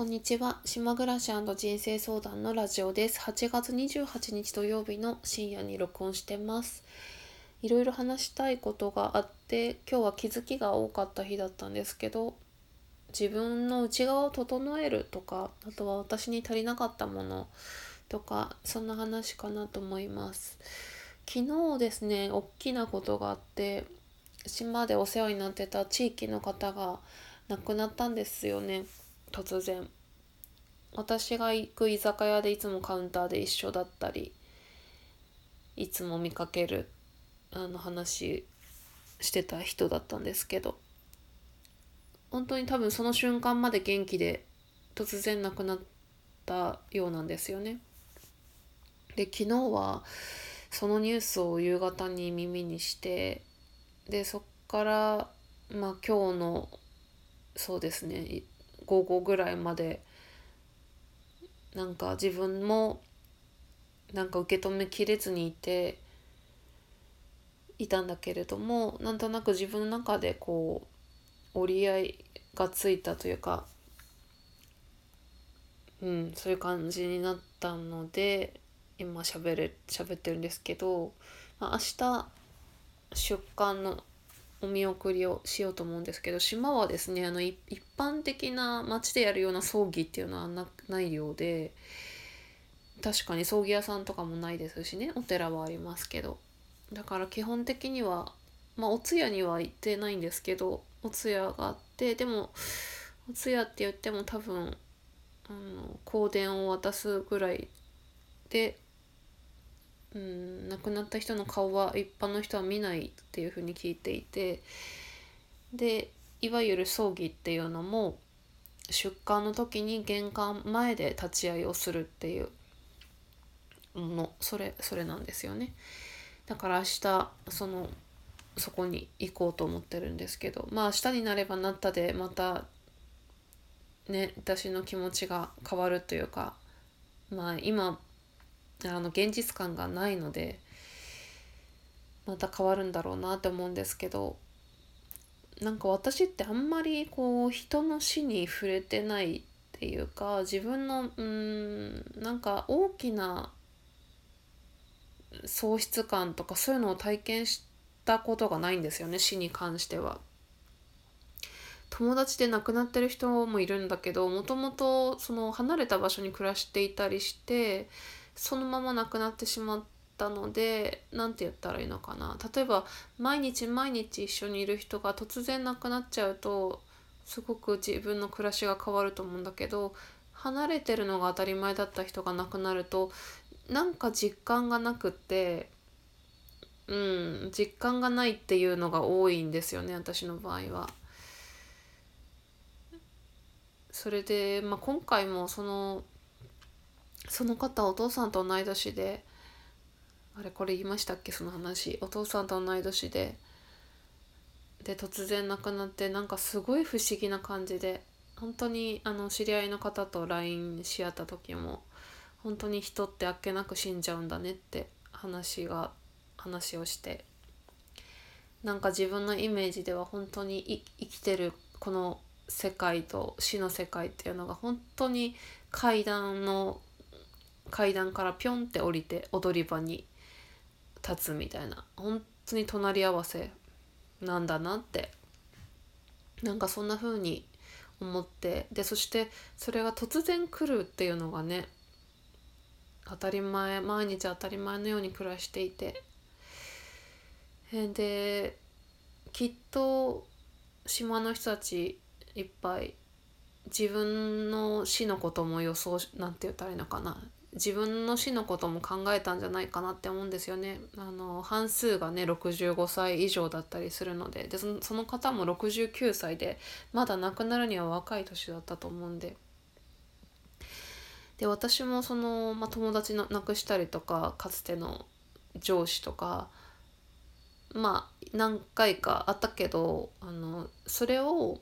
こんにちは。島暮らし人生相談のラジオです。8月28日土曜日の深夜に録音してます。いろいろ話したいことがあって、今日は気づきが多かった日だったんですけど、自分の内側を整えるとか、あとは私に足りなかったものとか、そんな話かなと思います。昨日ですね、大きなことがあって、島でお世話になってた地域の方が亡くなったんですよね。突然私が行く居酒屋でいつもカウンターで一緒だったりいつも見かけるあの話してた人だったんですけど本当に多分その瞬間まで元気で突然亡くなったようなんですよね。で昨日はそのニュースを夕方に耳にしてでそっからまあ今日のそうですね午後ぐらいまでなんか自分もなんか受け止めきれずにいていたんだけれどもなんとなく自分の中でこう折り合いがついたというかうんそういう感じになったので今しゃべれ喋ってるんですけど、まあ、明日出棺のお見送りをしようと思うんですけど島はですねあの一般的な町でやるような葬儀っていうのはなないようで確かに葬儀屋さんとかもないですしねお寺はありますけど。だから基本的にはまあお通夜には行ってないんですけどお通夜があってでもお通夜って言っても多分あの香典を渡すぐらいでうん亡くなった人の顔は一般の人は見ないっていうふうに聞いていてでいわゆる葬儀っていうのも出棺の時に玄関前で立ち会いをするっていうのそれそれなんですよね。だから明日そのそこに行こうと思ってるんですけどまあ明日になればなったでまたね私の気持ちが変わるというかまあ今あの現実感がないのでまた変わるんだろうなって思うんですけどなんか私ってあんまりこう人の死に触れてないっていうか自分のうんなんか大きな喪失感とかそういうのを体験したことがないんですよね死に関しては。友達で亡くなってる人もいるんだけどもともとその離れた場所に暮らしていたりしてそのまま亡くなってしまったので何て言ったらいいのかな例えば毎日毎日一緒にいる人が突然亡くなっちゃうとすごく自分の暮らしが変わると思うんだけど離れてるのが当たり前だった人が亡くなるとなんか実感がなくってうん実感がないっていうのが多いんですよね私の場合は。それで、まあ、今回もそのその方お父さんと同い年であれこれ言いましたっけ？その話。お父さんと同い年でで突然亡くなってなんかすごい不思議な感じで本当にあの知り合いの方と LINE し合った時も本当に人ってあっけなく死んじゃうんだねって話が話をしてなんか自分のイメージでは本当に生きてるこの世界と死の世界っていうのが本当に階段の階段からピョンって降りて踊り場に立つみたいな。本当に隣り合わせなんだなって。なんかそんな風に思って。でそしてそれが突然来るっていうのがね当たり前毎日当たり前のように暮らしていて。できっと島の人たちいっぱい自分の死のことも予想なんて言ったらいいのかな。自分の死のことも考えたんじゃないかなって思うんですよね。あの半数がね65歳以上だったりするのででその方も69歳でまだ亡くなるには若い年だったと思うんで。で私もその、まあ、友達の亡くしたりとかかつての上司とかまあ何回かあったけどあのそれを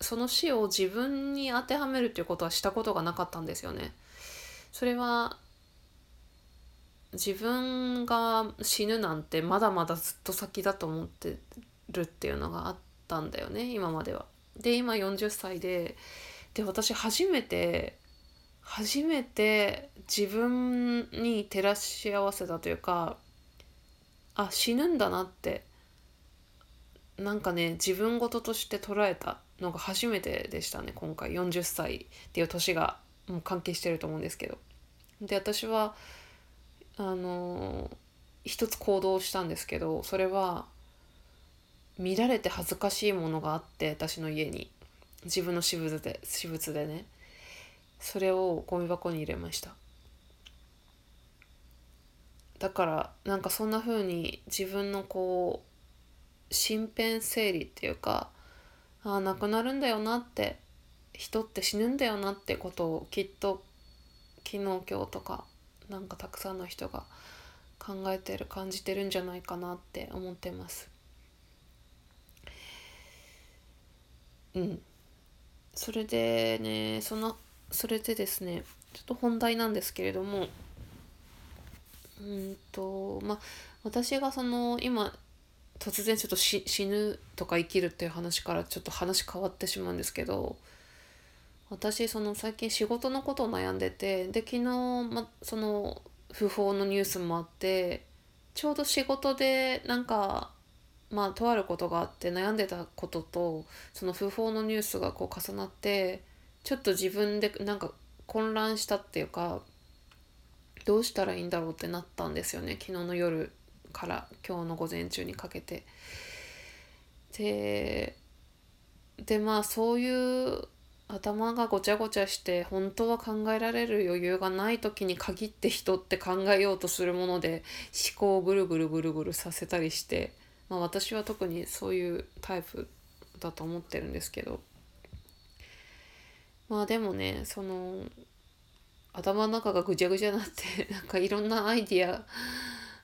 その死を自分に当てはめるっていうことはしたことがなかったんですよね。それは自分が死ぬなんてまだまだずっと先だと思ってるっていうのがあったんだよね今までは。で今40歳でで私初めて初めて自分に照らし合わせたというかあ死ぬんだなってなんかね自分事として捉えたのが初めてでしたね今回40歳っていう年がもう関係してると思うんですけど。で私はあの一つ行動したんですけどそれは見られて恥ずかしいものがあって私の家に。自分の私物で私物でね。それをゴミ箱に入れました。だからなんかそんな風に自分のこう身辺整理っていうかああ亡くなるんだよなって人って死ぬんだよなってことをきっと昨日今日とかなんかたくさんの人が考えてる感じてるんじゃないかなって思ってます。うん。それでねそのそれでですねちょっと本題なんですけれどもうんとまあ私がその今突然ちょっと死ぬとか生きるっていう話からちょっと話変わってしまうんですけど私その最近仕事のことを悩んでてで昨日、ま、その訃報のニュースもあってちょうど仕事でなんかまあとあることがあって悩んでたこととその訃報のニュースがこう重なってちょっと自分でなんか混乱したっていうかどうしたらいいんだろうってなったんですよね昨日の夜から今日の午前中にかけて。ででまあそういう頭がごちゃごちゃして本当は考えられる余裕がない時に限って人って考えようとするもので思考をぐるぐるぐるぐるさせたりしてまあ、私は特にそういうタイプだと思ってるんですけど。まあでもねその頭の中がぐちゃぐちゃになって なんかいろんなアイディア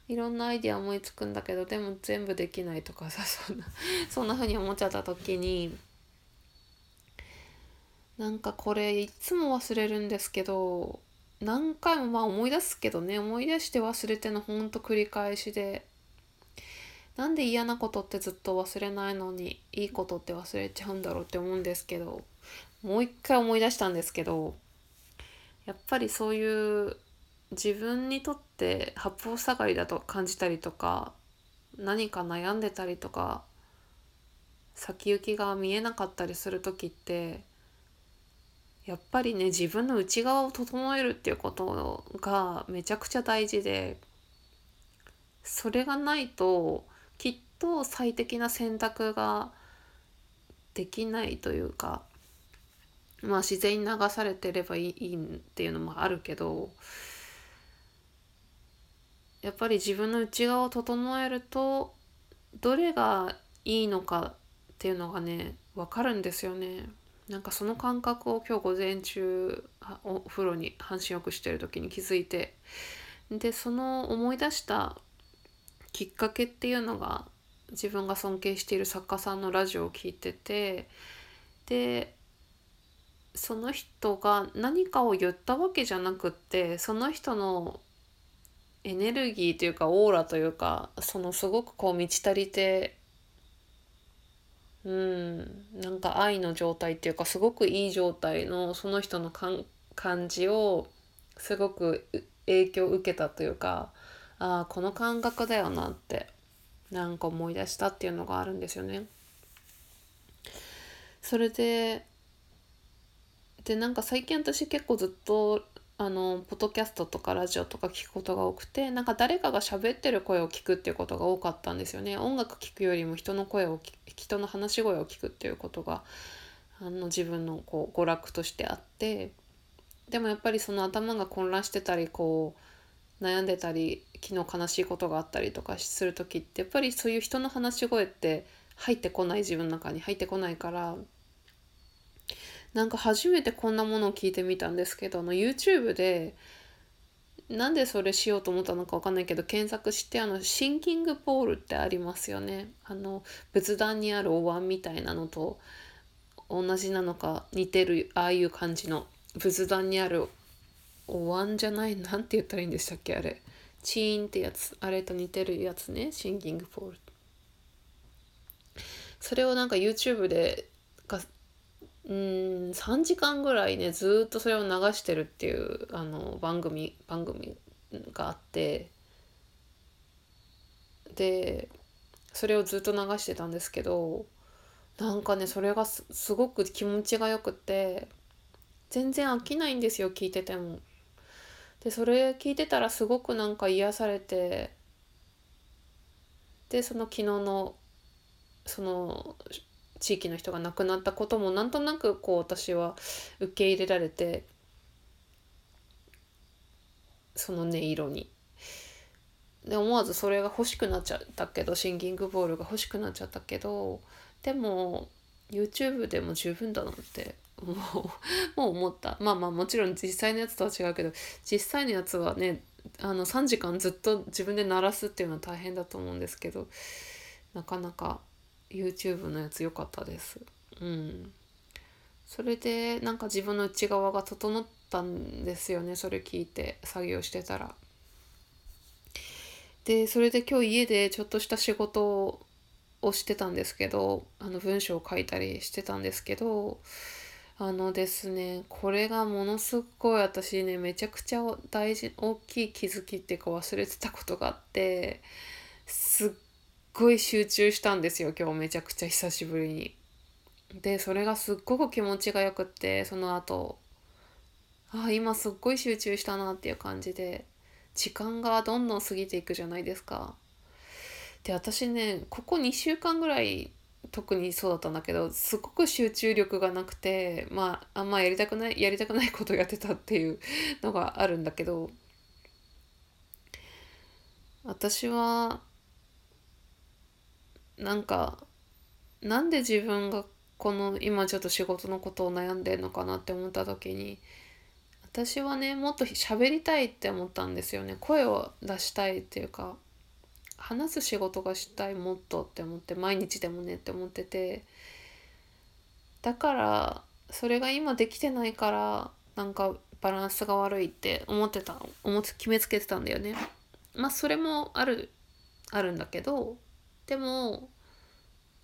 いろんなアイディア思いつくんだけどでも全部できないとかさそんなそんな風に思っちゃった時になんかこれいつも忘れるんですけど何回もまあ思い出すけどね思い出して忘れてのほんと繰り返しでなんで嫌なことってずっと忘れないのにいいことって忘れちゃうんだろうって思うんですけどもう一回思い出したんですけどやっぱりそういう自分にとって八方下がりだと感じたりとか何か悩んでたりとか先行きが見えなかったりする時ってやっぱりね自分の内側を整えるっていうことがめちゃくちゃ大事でそれがないときっと最適な選択ができないというかまあ自然に流されてればいいっていうのもあるけどやっぱり自分の内側を整えるとどれがいいのかっていうのがね分かるんですよね。なんかその感覚を今日午前中お風呂に半身浴してる時に気づいてでその思い出したきっかけっていうのが自分が尊敬している作家さんのラジオを聴いててでその人が何かを言ったわけじゃなくってその人のエネルギーというかオーラというかそのすごくこう満ち足りてうんなんか愛の状態っていうかすごくいい状態のその人の感じをすごく影響を受けたというかああこの感覚だよなってなんか思い出したっていうのがあるんですよね。それででなんか最近私結構ずっとあのポッドキャストとかラジオとか聞くことが多くてなんか誰かが喋ってる声を聞くっていうことが多かったんですよね。音楽聞くよりも人の声を人の話し声を聞くっていうことがあの自分のこう娯楽としてあってでもやっぱりその頭が混乱してたりこう悩んでたり昨日悲しいことがあったりとかする時ってやっぱりそういう人の話し声って入ってこない自分の中に入ってこないからなんか初めてこんなものを聞いてみたんですけどあの YouTube でなんでそれしようと思ったのか分かんないけど検索してあのシンキングポールってありますよね。あの仏壇にあるお椀みたいなのと同じなのか似てるああいう感じの仏壇にあるお椀じゃないなんて言ったらいいんでしたっけあれ。チーンってやつあれと似てるやつね。シンキングポール。それをなんか YouTube でうん3時間ぐらいねずっとそれを流してるっていうあの番組番組があってでそれをずっと流してたんですけどなんかねそれがすごく気持ちがよくて全然飽きないんですよ聞いてても。でそれ聞いてたらすごくなんか癒されてでその昨日のその地域の人が亡くなったこともなんとなくこう私は受け入れられてその音色に。で思わずそれが欲しくなっちゃったけどシンギングボールが欲しくなっちゃったけどでも YouTube でも十分だなってもう もう思ったまあまあもちろん実際のやつとは違うけど実際のやつはねあの3時間ずっと自分で鳴らすっていうのは大変だと思うんですけどなかなか YouTube のやつ良かったです。うん。それでなんか自分の内側が整ったんですよねそれ聞いて作業してたら。でそれで今日家でちょっとした仕事をしてたんですけどあの文章を書いたりしてたんですけどあのですねこれがものすごい私ねめちゃくちゃ大事大きい気づきっていうか忘れてたことがあってすっごい集中したんですよ今日めちゃくちゃ久しぶりに。でそれがすっごく気持ちがよくってその後あ今すっごい集中したなっていう感じで時間がどんどん過ぎていくじゃないですか。で私ねここ2週間ぐらい特にそうだったんだけどすごく集中力がなくてまああんまやりたくないやりたくないことをやってたっていう のがあるんだけど私はなんかなんで自分がこの今ちょっと仕事のことを悩んでんのかなって思った時に私はねもっと喋りたいって思ったんですよね。声を出したいっていうか話す仕事がしたいもっとって思って毎日でもねって思ってて。だからそれが今できてないからなんかバランスが悪いって思ってた思って決めつけてたんだよね。まあそれもあるあるんだけどでも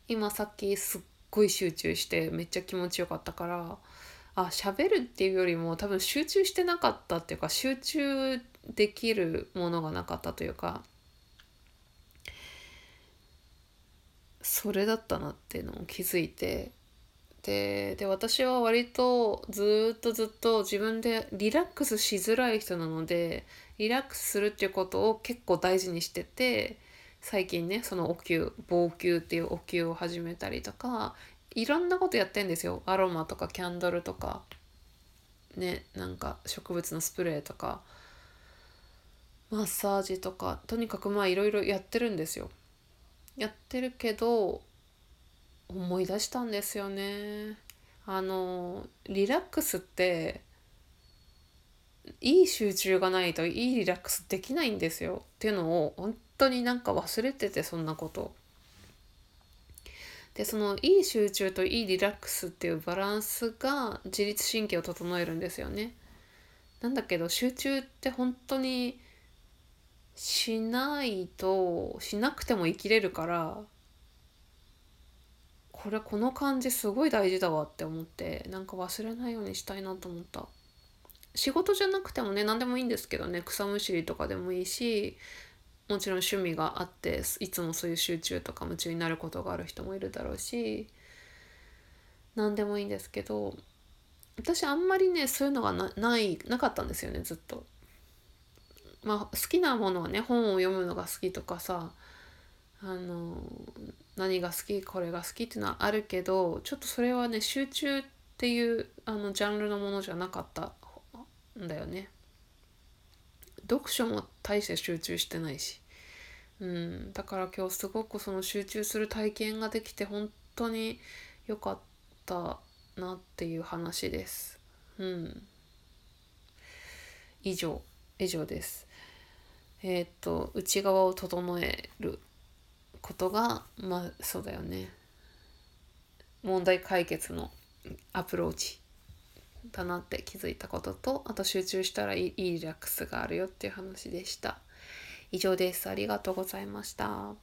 今さっきすっごい集中してめっちゃ気持ちよかったからあ喋るっていうよりも多分集中してなかったっていうか集中できるものがなかったというかそれだったなっていうのを気づいてでで私は割とずっとずっと自分でリラックスしづらい人なのでリラックスするっていうことを結構大事にしてて最近ねそのお灸防灸っていうお灸を始めたりとかいろんなことやってんですよ。アロマとかキャンドルとか。ねなんか植物のスプレーとか。マッサージとか。とにかくまあいろいろやってるんですよ。やってるけど思い出したんですよね。あのリラックスっていい集中がないといいリラックスできないんですよ。っていうのを本当になんか忘れててそんなこと。でそのいい集中といいリラックスっていうバランスが自律神経を整えるんですよね。なんだけど集中って本当にしないとしなくても生きれるからこれこの感じすごい大事だわって思ってなんか忘れないようにしたいなと思った仕事じゃなくてもね何でもいいんですけどね草むしりとかでもいいしもちろん趣味があっていつもそういう集中とか夢中になることがある人もいるだろうし何でもいいんですけど私あんまりねそういうのがないなかったんですよねずっと。まあ好きなものはね本を読むのが好きとかさあの何が好きこれが好きっていうのはあるけどちょっとそれはね集中っていうあのジャンルのものじゃなかったんだよね。読書も大して集中してないし。うん、だから今日すごくその集中する体験ができて本当に良かったなっていう話です。うん。以上、以上です。えっ、と、内側を整えることが、まあそうだよね。問題解決のアプローチだなって気づいたことと、あと集中したらいいリラックスがあるよっていう話でした。以上です。ありがとうございました。